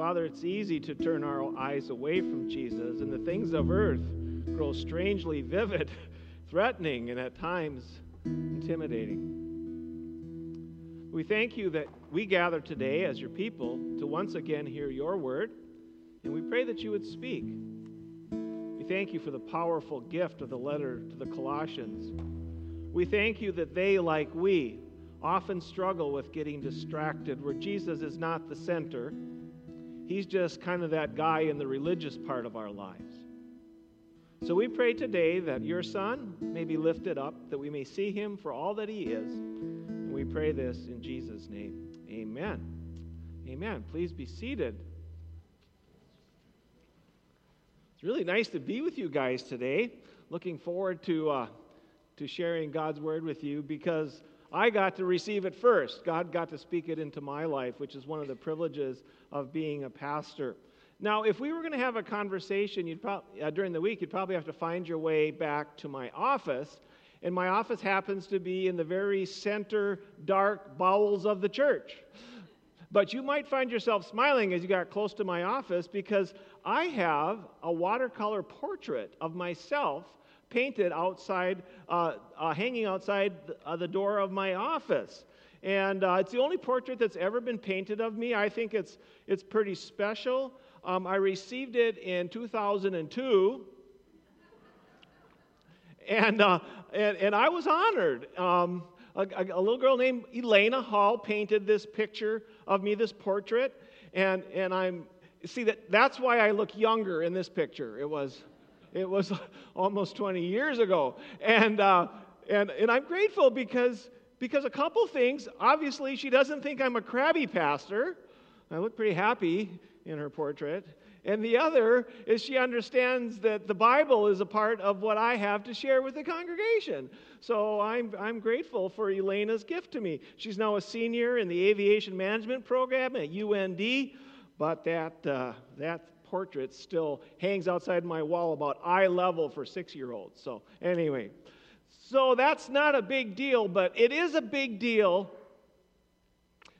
Father, it's easy to turn our eyes away from Jesus, and the things of earth grow strangely vivid, threatening, and at times intimidating. We thank you that we gather today as your people to once again hear your word, and we pray that you would speak. We thank you for the powerful gift of the letter to the Colossians. We thank you that they, like we, often struggle with getting distracted, where Jesus is not the center. He's just kind of that guy in the religious part of our lives. So we pray today that your Son may be lifted up, that we may see him for all that he is. And we pray this in Jesus' name. Amen. Amen. Please be seated. It's really nice to be with you guys today. Looking forward to, uh, to sharing God's word with you because I got to receive it first. God got to speak it into my life, which is one of the privileges of being a pastor. Now, if we were going to have a conversation you'd pro- uh, during the week, you'd probably have to find your way back to my office. And my office happens to be in the very center, dark bowels of the church. But you might find yourself smiling as you got close to my office because I have a watercolor portrait of myself painted outside, uh, uh, hanging outside the, uh, the door of my office. And uh, it's the only portrait that's ever been painted of me. I think it's, it's pretty special. Um, I received it in 2002. And, uh, and, and I was honored. Um, a, a, little girl named Elena Hall painted this picture of me, this portrait. And, and I'm, see, that, that's why I look younger in this picture. It was, it was almost 20 years ago. And, uh, and, and I'm grateful because, because a couple things. Obviously, she doesn't think I'm a crabby pastor. I look pretty happy in her portrait. And the other is she understands that the Bible is a part of what I have to share with the congregation. So I'm, I'm grateful for Elena's gift to me. She's now a senior in the aviation management program at UND, but that, uh, that portrait still hangs outside my wall about eye level for six year olds. So, anyway, so that's not a big deal, but it is a big deal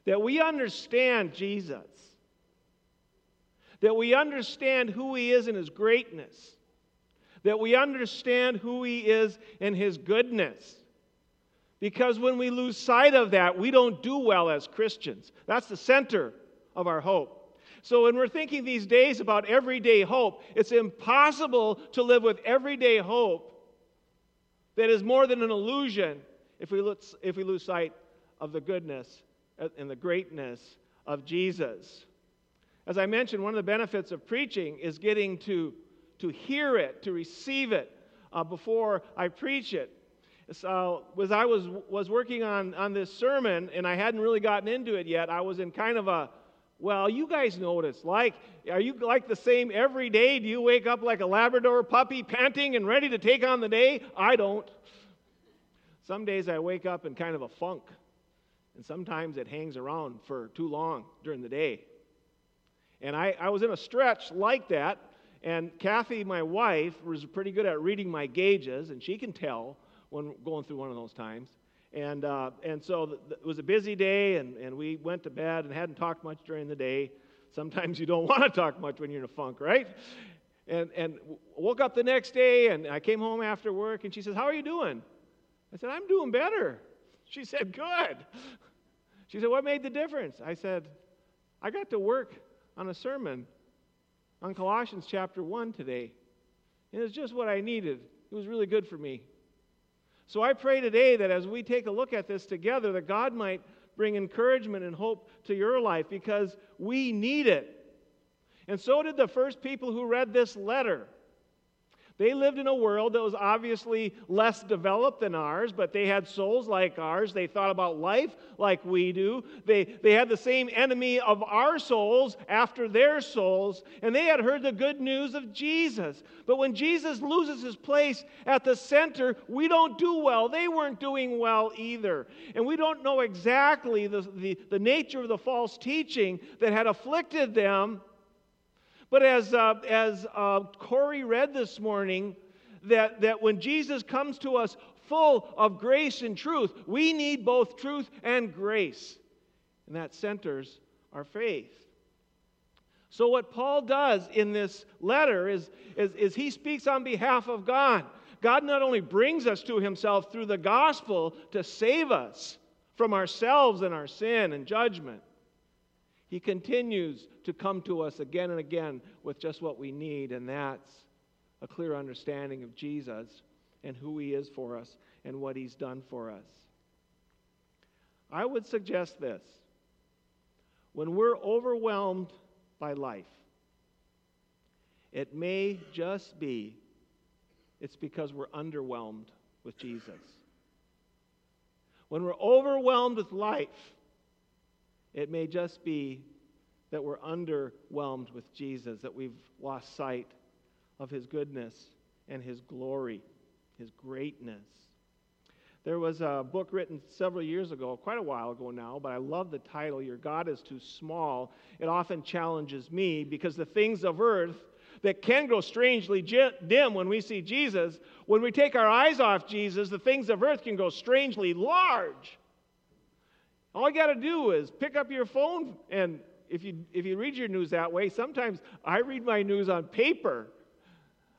that we understand Jesus that we understand who He is in His greatness, that we understand who He is in His goodness. Because when we lose sight of that, we don't do well as Christians. That's the center of our hope. So, when we're thinking these days about everyday hope, it's impossible to live with everyday hope that is more than an illusion if we, look, if we lose sight of the goodness and the greatness of Jesus. As I mentioned, one of the benefits of preaching is getting to, to hear it, to receive it uh, before I preach it. So, as I was, was working on, on this sermon and I hadn't really gotten into it yet, I was in kind of a, well, you guys know what it's like. Are you like the same every day? Do you wake up like a Labrador puppy, panting and ready to take on the day? I don't. Some days I wake up in kind of a funk, and sometimes it hangs around for too long during the day. And I, I was in a stretch like that. And Kathy, my wife, was pretty good at reading my gauges, and she can tell when going through one of those times. And, uh, and so the, the, it was a busy day, and, and we went to bed and hadn't talked much during the day. Sometimes you don't want to talk much when you're in a funk, right? And, and woke up the next day, and I came home after work, and she says, How are you doing? I said, I'm doing better. She said, Good. She said, What made the difference? I said, I got to work on a sermon on Colossians chapter 1 today. And it's just what I needed. It was really good for me. So I pray today that as we take a look at this together, that God might bring encouragement and hope to your life because we need it. And so did the first people who read this letter. They lived in a world that was obviously less developed than ours, but they had souls like ours. They thought about life like we do. They, they had the same enemy of our souls after their souls, and they had heard the good news of Jesus. But when Jesus loses his place at the center, we don't do well. They weren't doing well either. And we don't know exactly the, the, the nature of the false teaching that had afflicted them but as, uh, as uh, Corey read this morning, that, that when Jesus comes to us full of grace and truth, we need both truth and grace. And that centers our faith. So, what Paul does in this letter is, is, is he speaks on behalf of God. God not only brings us to himself through the gospel to save us from ourselves and our sin and judgment, he continues to come to us again and again with just what we need, and that's a clear understanding of Jesus and who he is for us and what he's done for us. I would suggest this when we're overwhelmed by life, it may just be it's because we're underwhelmed with Jesus. When we're overwhelmed with life, it may just be that we're underwhelmed with Jesus, that we've lost sight of his goodness and his glory, his greatness. There was a book written several years ago, quite a while ago now, but I love the title, Your God is Too Small. It often challenges me because the things of earth that can grow strangely dim when we see Jesus, when we take our eyes off Jesus, the things of earth can go strangely large. All you got to do is pick up your phone, and if you, if you read your news that way, sometimes I read my news on paper.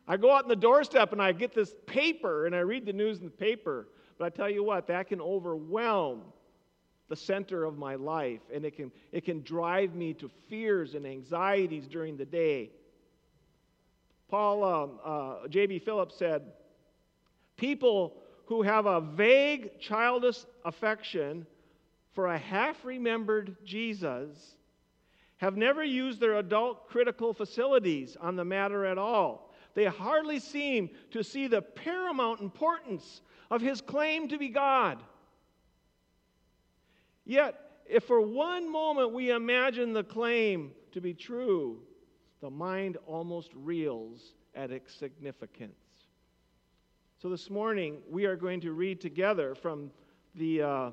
I go out on the doorstep and I get this paper and I read the news in the paper. But I tell you what, that can overwhelm the center of my life and it can, it can drive me to fears and anxieties during the day. Paul, um, uh, J.B. Phillips said, People who have a vague, childish affection for a half remembered Jesus have never used their adult critical facilities on the matter at all. They hardly seem to see the paramount importance of his claim to be God. Yet, if for one moment we imagine the claim to be true, the mind almost reels at its significance. So, this morning, we are going to read together from the. Uh,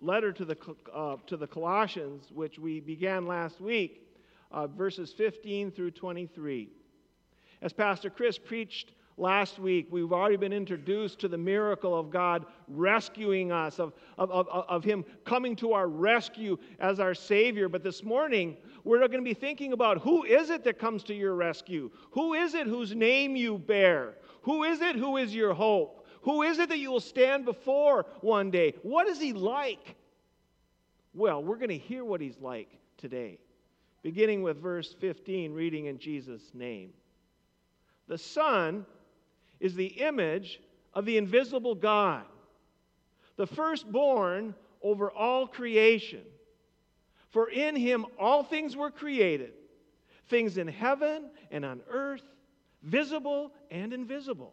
letter to the, uh, to the Colossians, which we began last week, uh, verses 15 through 23. As Pastor Chris preached last week, we've already been introduced to the miracle of God rescuing us, of, of, of, of Him coming to our rescue as our Savior. But this morning, we're going to be thinking about who is it that comes to your rescue? Who is it whose name you bear? Who is it who is your hope? Who is it that you will stand before one day? What is he like? Well, we're going to hear what he's like today, beginning with verse 15, reading in Jesus' name. The Son is the image of the invisible God, the firstborn over all creation. For in him all things were created, things in heaven and on earth, visible and invisible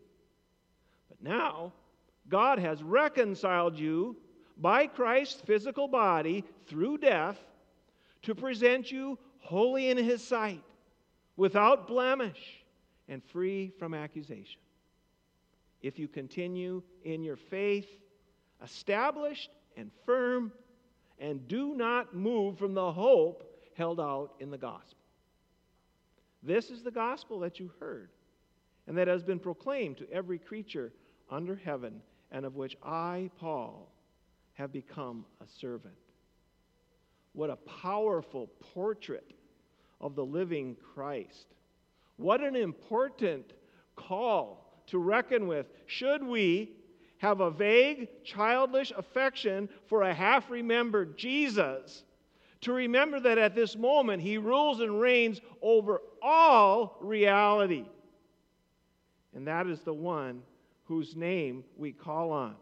But now, God has reconciled you by Christ's physical body through death to present you holy in His sight, without blemish, and free from accusation. If you continue in your faith, established and firm, and do not move from the hope held out in the gospel. This is the gospel that you heard and that has been proclaimed to every creature under heaven, and of which I, Paul, have become a servant. What a powerful portrait of the living Christ. What an important call to reckon with. Should we have a vague, childish affection for a half remembered Jesus, to remember that at this moment he rules and reigns over all reality. and that is the one whose name we call on.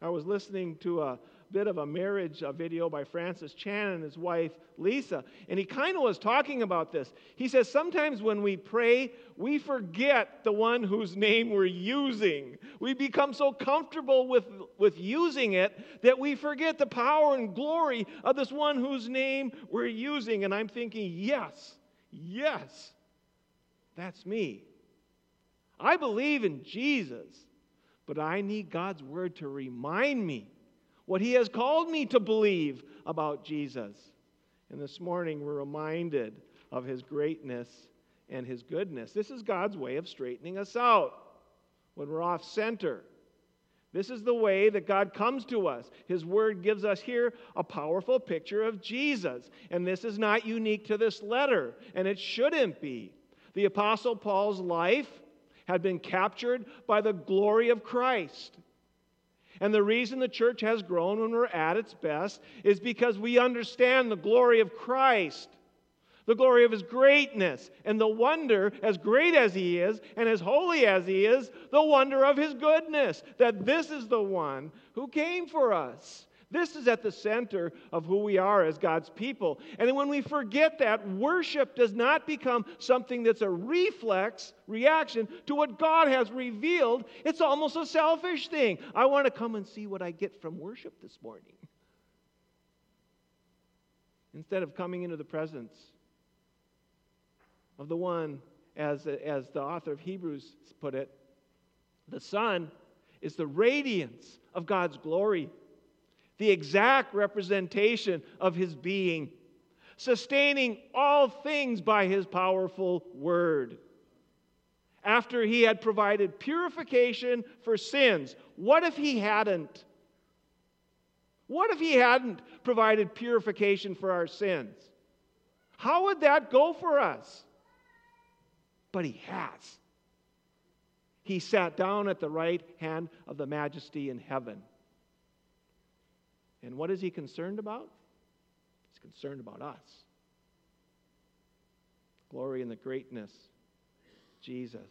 I was listening to a bit of a marriage video by Francis Chan and his wife Lisa, and he kind of was talking about this. He says sometimes when we pray, we forget the one whose name we're using. We become so comfortable with, with using it that we forget the power and glory of this one whose name we're using. And I'm thinking, yes, yes, that's me. I believe in Jesus, but I need God's word to remind me what He has called me to believe about Jesus. And this morning we're reminded of His greatness and His goodness. This is God's way of straightening us out when we're off center. This is the way that God comes to us. His word gives us here a powerful picture of Jesus. And this is not unique to this letter, and it shouldn't be. The Apostle Paul's life had been captured by the glory of Christ. And the reason the church has grown when we're at its best is because we understand the glory of Christ, the glory of his greatness, and the wonder, as great as he is and as holy as he is, the wonder of his goodness, that this is the one who came for us. This is at the center of who we are as God's people. And when we forget that, worship does not become something that's a reflex reaction to what God has revealed. It's almost a selfish thing. I want to come and see what I get from worship this morning. Instead of coming into the presence of the one, as, as the author of Hebrews put it, the Son is the radiance of God's glory the exact representation of his being, sustaining all things by his powerful word. After he had provided purification for sins, what if he hadn't? What if he hadn't provided purification for our sins? How would that go for us? But he has. He sat down at the right hand of the majesty in heaven. And what is he concerned about? He's concerned about us. Glory in the greatness, Jesus.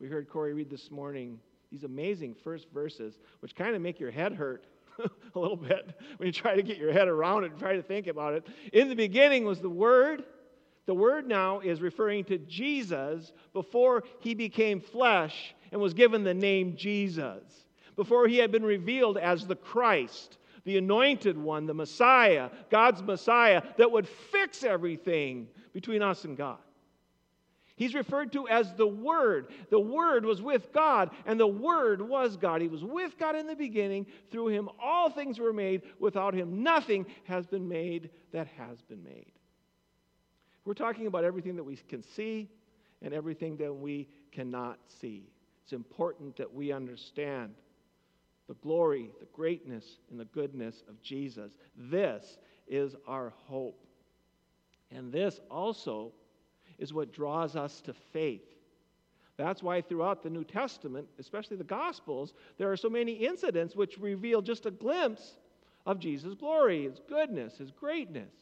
We heard Corey read this morning these amazing first verses, which kind of make your head hurt a little bit when you try to get your head around it and try to think about it. In the beginning was the Word. The Word now is referring to Jesus before he became flesh and was given the name Jesus before he had been revealed as the Christ, the anointed one, the Messiah, God's Messiah, that would fix everything between us and God. He's referred to as the Word. The Word was with God, and the Word was God. He was with God in the beginning. Through him, all things were made. Without him, nothing has been made that has been made. We're talking about everything that we can see and everything that we cannot see. It's important that we understand the glory, the greatness, and the goodness of Jesus. This is our hope. And this also is what draws us to faith. That's why throughout the New Testament, especially the Gospels, there are so many incidents which reveal just a glimpse of Jesus' glory, his goodness, his greatness.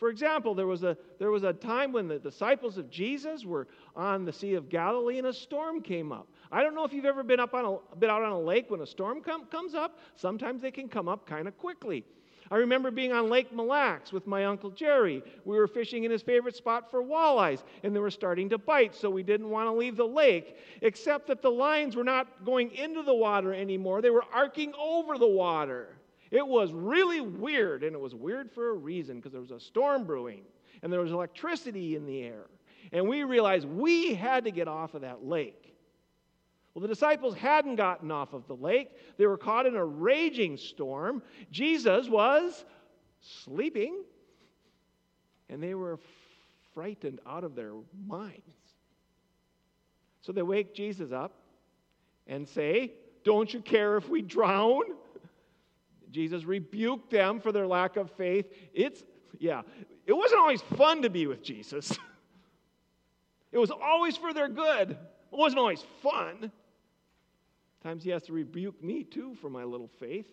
For example, there was a, there was a time when the disciples of Jesus were on the Sea of Galilee and a storm came up. I don't know if you've ever been, up on a, been out on a lake when a storm com- comes up. Sometimes they can come up kind of quickly. I remember being on Lake Mille Lacs with my Uncle Jerry. We were fishing in his favorite spot for walleyes, and they were starting to bite, so we didn't want to leave the lake, except that the lines were not going into the water anymore. They were arcing over the water. It was really weird, and it was weird for a reason because there was a storm brewing, and there was electricity in the air. And we realized we had to get off of that lake. Well, the disciples hadn't gotten off of the lake. They were caught in a raging storm. Jesus was sleeping, and they were frightened out of their minds. So they wake Jesus up and say, Don't you care if we drown? Jesus rebuked them for their lack of faith. It's, yeah, it wasn't always fun to be with Jesus, it was always for their good. It wasn't always fun. Times he has to rebuke me too for my little faith.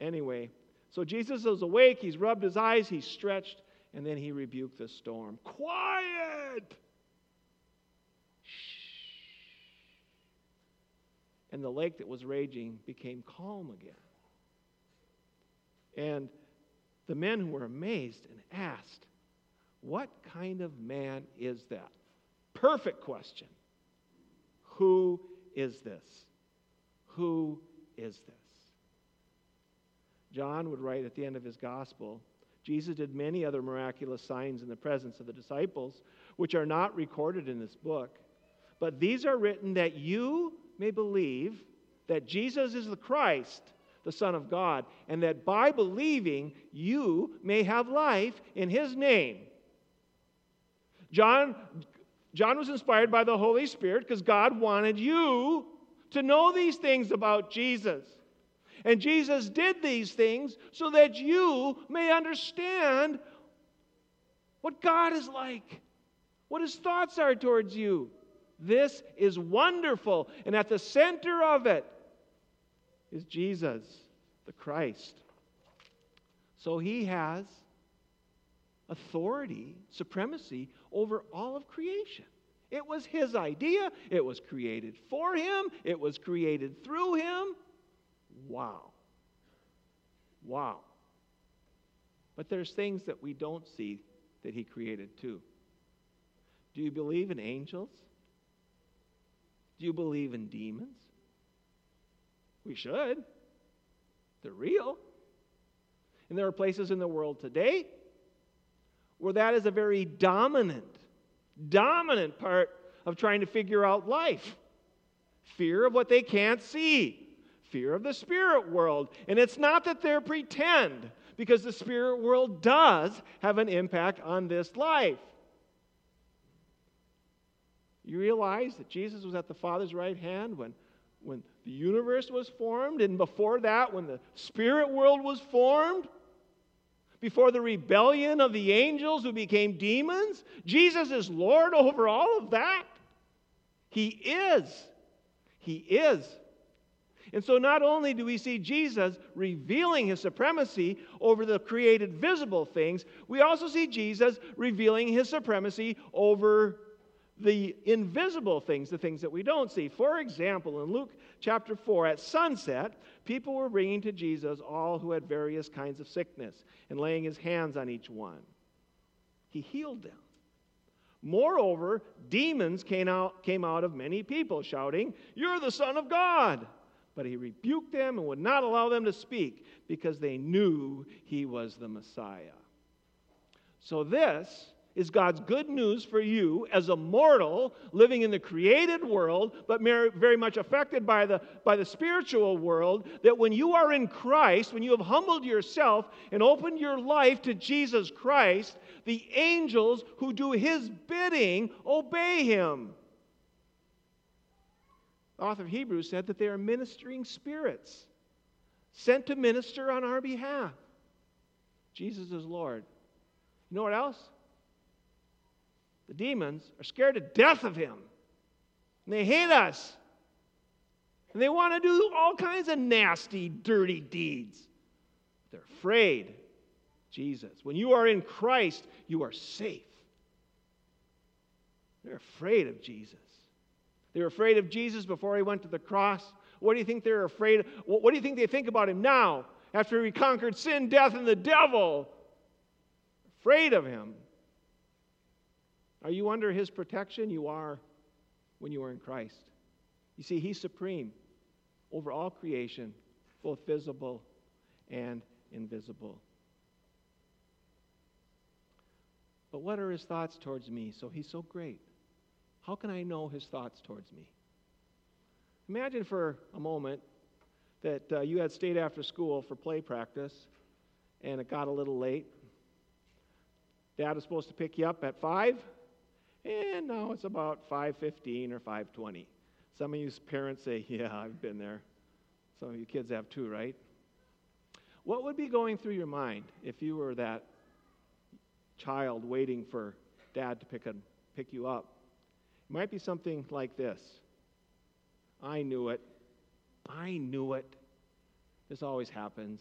Anyway, so Jesus is awake, he's rubbed his eyes, he's stretched, and then he rebuked the storm. Quiet! Shh. and the lake that was raging became calm again. And the men who were amazed and asked, What kind of man is that? Perfect question. Who is this? Who is this? John would write at the end of his gospel Jesus did many other miraculous signs in the presence of the disciples, which are not recorded in this book. But these are written that you may believe that Jesus is the Christ, the Son of God, and that by believing you may have life in his name. John, John was inspired by the Holy Spirit because God wanted you to know these things about Jesus. And Jesus did these things so that you may understand what God is like, what his thoughts are towards you. This is wonderful. And at the center of it is Jesus, the Christ. So he has authority, supremacy over all of creation. It was his idea. It was created for him. It was created through him. Wow. Wow. But there's things that we don't see that he created too. Do you believe in angels? Do you believe in demons? We should. They're real. And there are places in the world today where that is a very dominant, dominant part of trying to figure out life. Fear of what they can't see, fear of the spirit world. And it's not that they're pretend, because the spirit world does have an impact on this life. You realize that Jesus was at the Father's right hand when, when the universe was formed, and before that, when the spirit world was formed? Before the rebellion of the angels who became demons? Jesus is Lord over all of that. He is. He is. And so, not only do we see Jesus revealing his supremacy over the created visible things, we also see Jesus revealing his supremacy over the invisible things, the things that we don't see. For example, in Luke chapter 4, at sunset, people were bringing to Jesus all who had various kinds of sickness and laying his hands on each one. He healed them. Moreover, demons came out, came out of many people, shouting, You're the Son of God. But he rebuked them and would not allow them to speak because they knew he was the Messiah. So, this is God's good news for you as a mortal living in the created world, but very much affected by the, by the spiritual world. That when you are in Christ, when you have humbled yourself and opened your life to Jesus Christ, the angels who do his bidding obey him. The author of Hebrews said that they are ministering spirits sent to minister on our behalf. Jesus is Lord. You know what else? The demons are scared to death of him. And they hate us. And they want to do all kinds of nasty, dirty deeds. They're afraid. Jesus. When you are in Christ, you are safe. They're afraid of Jesus. They were afraid of Jesus before he went to the cross. What do you think they're afraid of? What do you think they think about him now after he conquered sin, death, and the devil? Afraid of him. Are you under his protection? You are when you are in Christ. You see, he's supreme over all creation, both visible and invisible. But what are his thoughts towards me? So he's so great. How can I know his thoughts towards me? Imagine for a moment that uh, you had stayed after school for play practice and it got a little late. Dad was supposed to pick you up at 5 Eh, and now it's about 5:15 or 5:20. Some of you parents say, "Yeah, I've been there." Some of you kids have too, right? What would be going through your mind if you were that child waiting for dad to pick, a, pick you up? It might be something like this I knew it. I knew it. This always happens.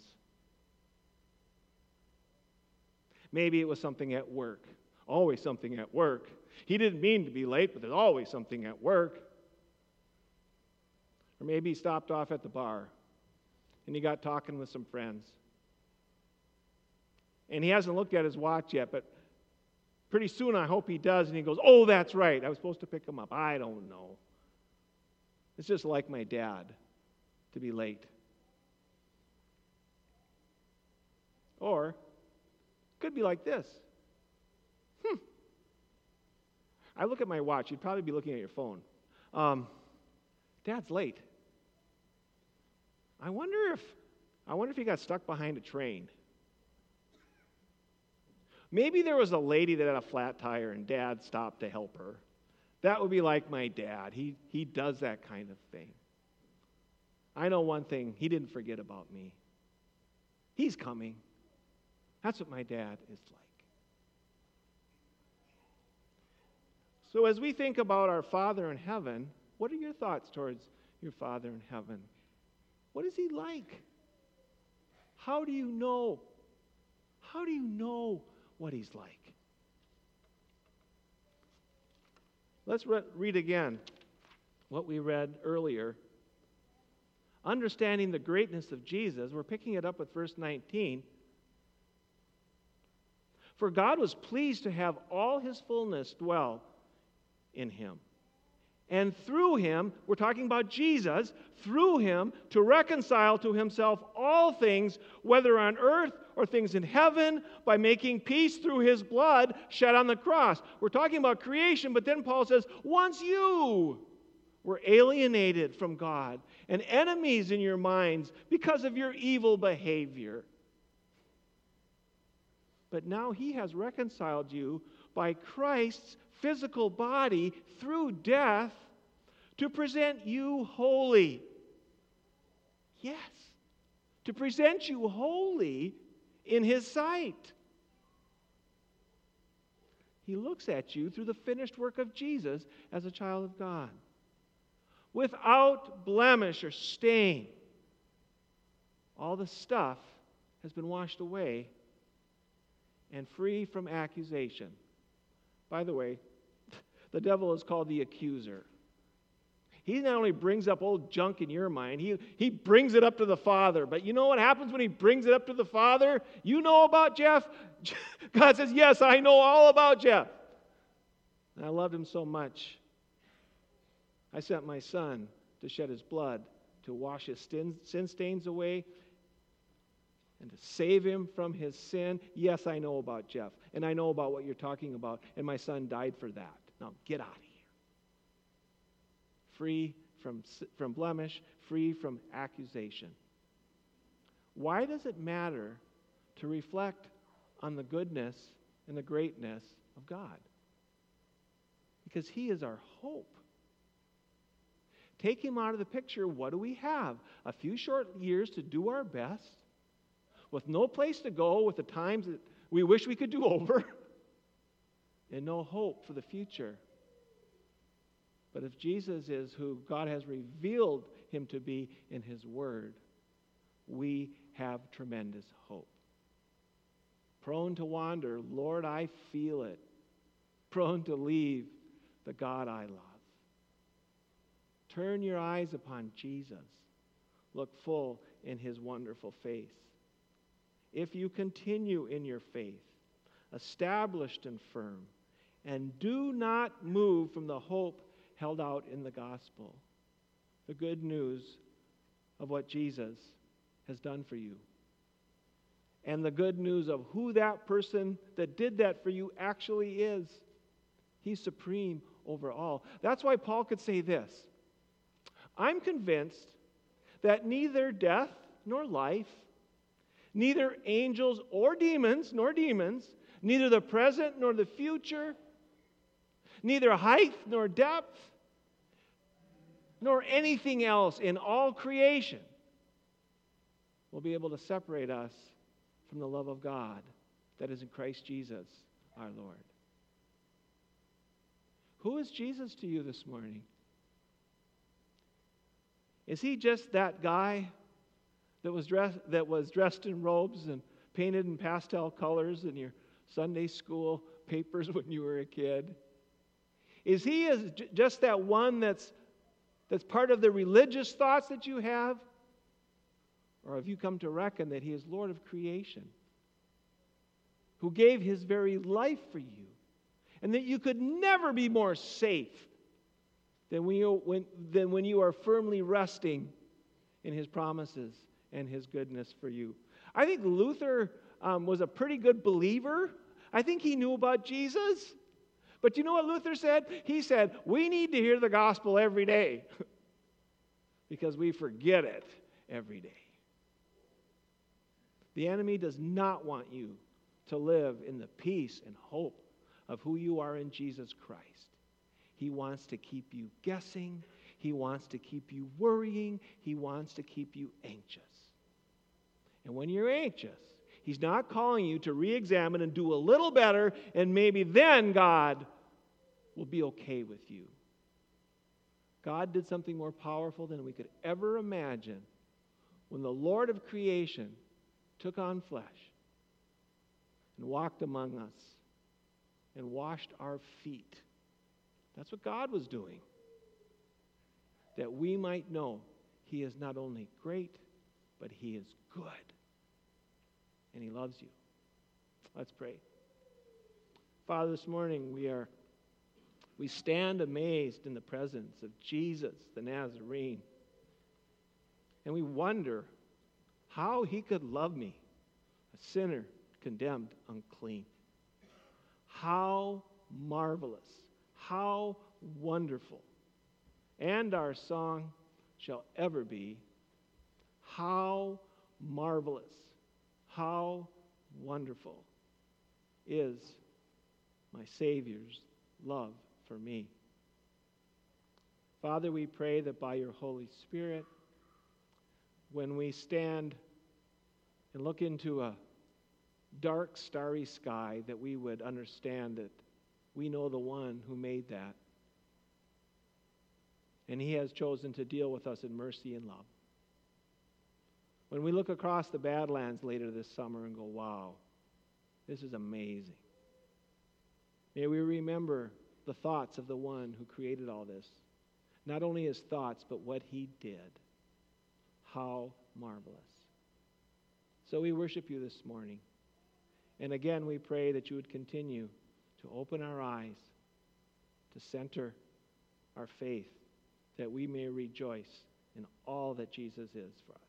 Maybe it was something at work. Always something at work. He didn't mean to be late, but there's always something at work. Or maybe he stopped off at the bar and he got talking with some friends. And he hasn't looked at his watch yet, but pretty soon I hope he does. And he goes, Oh, that's right. I was supposed to pick him up. I don't know. It's just like my dad to be late. Or it could be like this. I look at my watch. You'd probably be looking at your phone. Um, Dad's late. I wonder if I wonder if he got stuck behind a train. Maybe there was a lady that had a flat tire and dad stopped to help her. That would be like my dad. He, he does that kind of thing. I know one thing he didn't forget about me. He's coming. That's what my dad is like. So, as we think about our Father in heaven, what are your thoughts towards your Father in heaven? What is he like? How do you know? How do you know what he's like? Let's re- read again what we read earlier. Understanding the greatness of Jesus, we're picking it up with verse 19. For God was pleased to have all his fullness dwell in him. And through him, we're talking about Jesus, through him to reconcile to himself all things, whether on earth or things in heaven, by making peace through his blood shed on the cross. We're talking about creation, but then Paul says, once you were alienated from God and enemies in your minds because of your evil behavior. But now he has reconciled you by Christ's physical body through death to present you holy. Yes, to present you holy in his sight. He looks at you through the finished work of Jesus as a child of God, without blemish or stain. All the stuff has been washed away and free from accusation. By the way, the devil is called the accuser. He not only brings up old junk in your mind, he, he brings it up to the Father. But you know what happens when he brings it up to the Father? You know about Jeff? God says, Yes, I know all about Jeff. And I loved him so much. I sent my son to shed his blood to wash his sin stains away and to save him from his sin. Yes, I know about Jeff, and I know about what you're talking about, and my son died for that. Now get out of here. Free from, from blemish, free from accusation. Why does it matter to reflect on the goodness and the greatness of God? Because He is our hope. Take Him out of the picture, what do we have? A few short years to do our best with no place to go, with the times that we wish we could do over, and no hope for the future. But if Jesus is who God has revealed him to be in his word, we have tremendous hope. Prone to wander, Lord, I feel it. Prone to leave the God I love. Turn your eyes upon Jesus. Look full in his wonderful face if you continue in your faith, established and firm, and do not move from the hope held out in the gospel, the good news of what Jesus has done for you. And the good news of who that person that did that for you actually is. He's supreme over all. That's why Paul could say this I'm convinced that neither death nor life, neither angels or demons, nor demons, neither the present nor the future, neither height nor depth, nor anything else in all creation will be able to separate us from the love of God that is in Christ Jesus our Lord. Who is Jesus to you this morning? Is he just that guy that was dressed, that was dressed in robes and painted in pastel colors in your Sunday school papers when you were a kid? Is he as, just that one that's that's part of the religious thoughts that you have? Or have you come to reckon that He is Lord of creation, who gave His very life for you, and that you could never be more safe than when you, when, than when you are firmly resting in His promises and His goodness for you? I think Luther um, was a pretty good believer. I think he knew about Jesus. But you know what Luther said? He said, We need to hear the gospel every day because we forget it every day. The enemy does not want you to live in the peace and hope of who you are in Jesus Christ. He wants to keep you guessing, he wants to keep you worrying, he wants to keep you anxious. And when you're anxious, He's not calling you to re examine and do a little better, and maybe then God will be okay with you. God did something more powerful than we could ever imagine when the Lord of creation took on flesh and walked among us and washed our feet. That's what God was doing. That we might know He is not only great, but He is good and He loves you. Let's pray. Father, this morning we are we stand amazed in the presence of Jesus the Nazarene. And we wonder how he could love me, a sinner condemned unclean. How marvelous, how wonderful. And our song shall ever be how marvelous how wonderful is my Savior's love for me. Father, we pray that by your Holy Spirit, when we stand and look into a dark, starry sky, that we would understand that we know the one who made that. And he has chosen to deal with us in mercy and love. When we look across the Badlands later this summer and go, wow, this is amazing. May we remember the thoughts of the one who created all this. Not only his thoughts, but what he did. How marvelous. So we worship you this morning. And again, we pray that you would continue to open our eyes, to center our faith, that we may rejoice in all that Jesus is for us.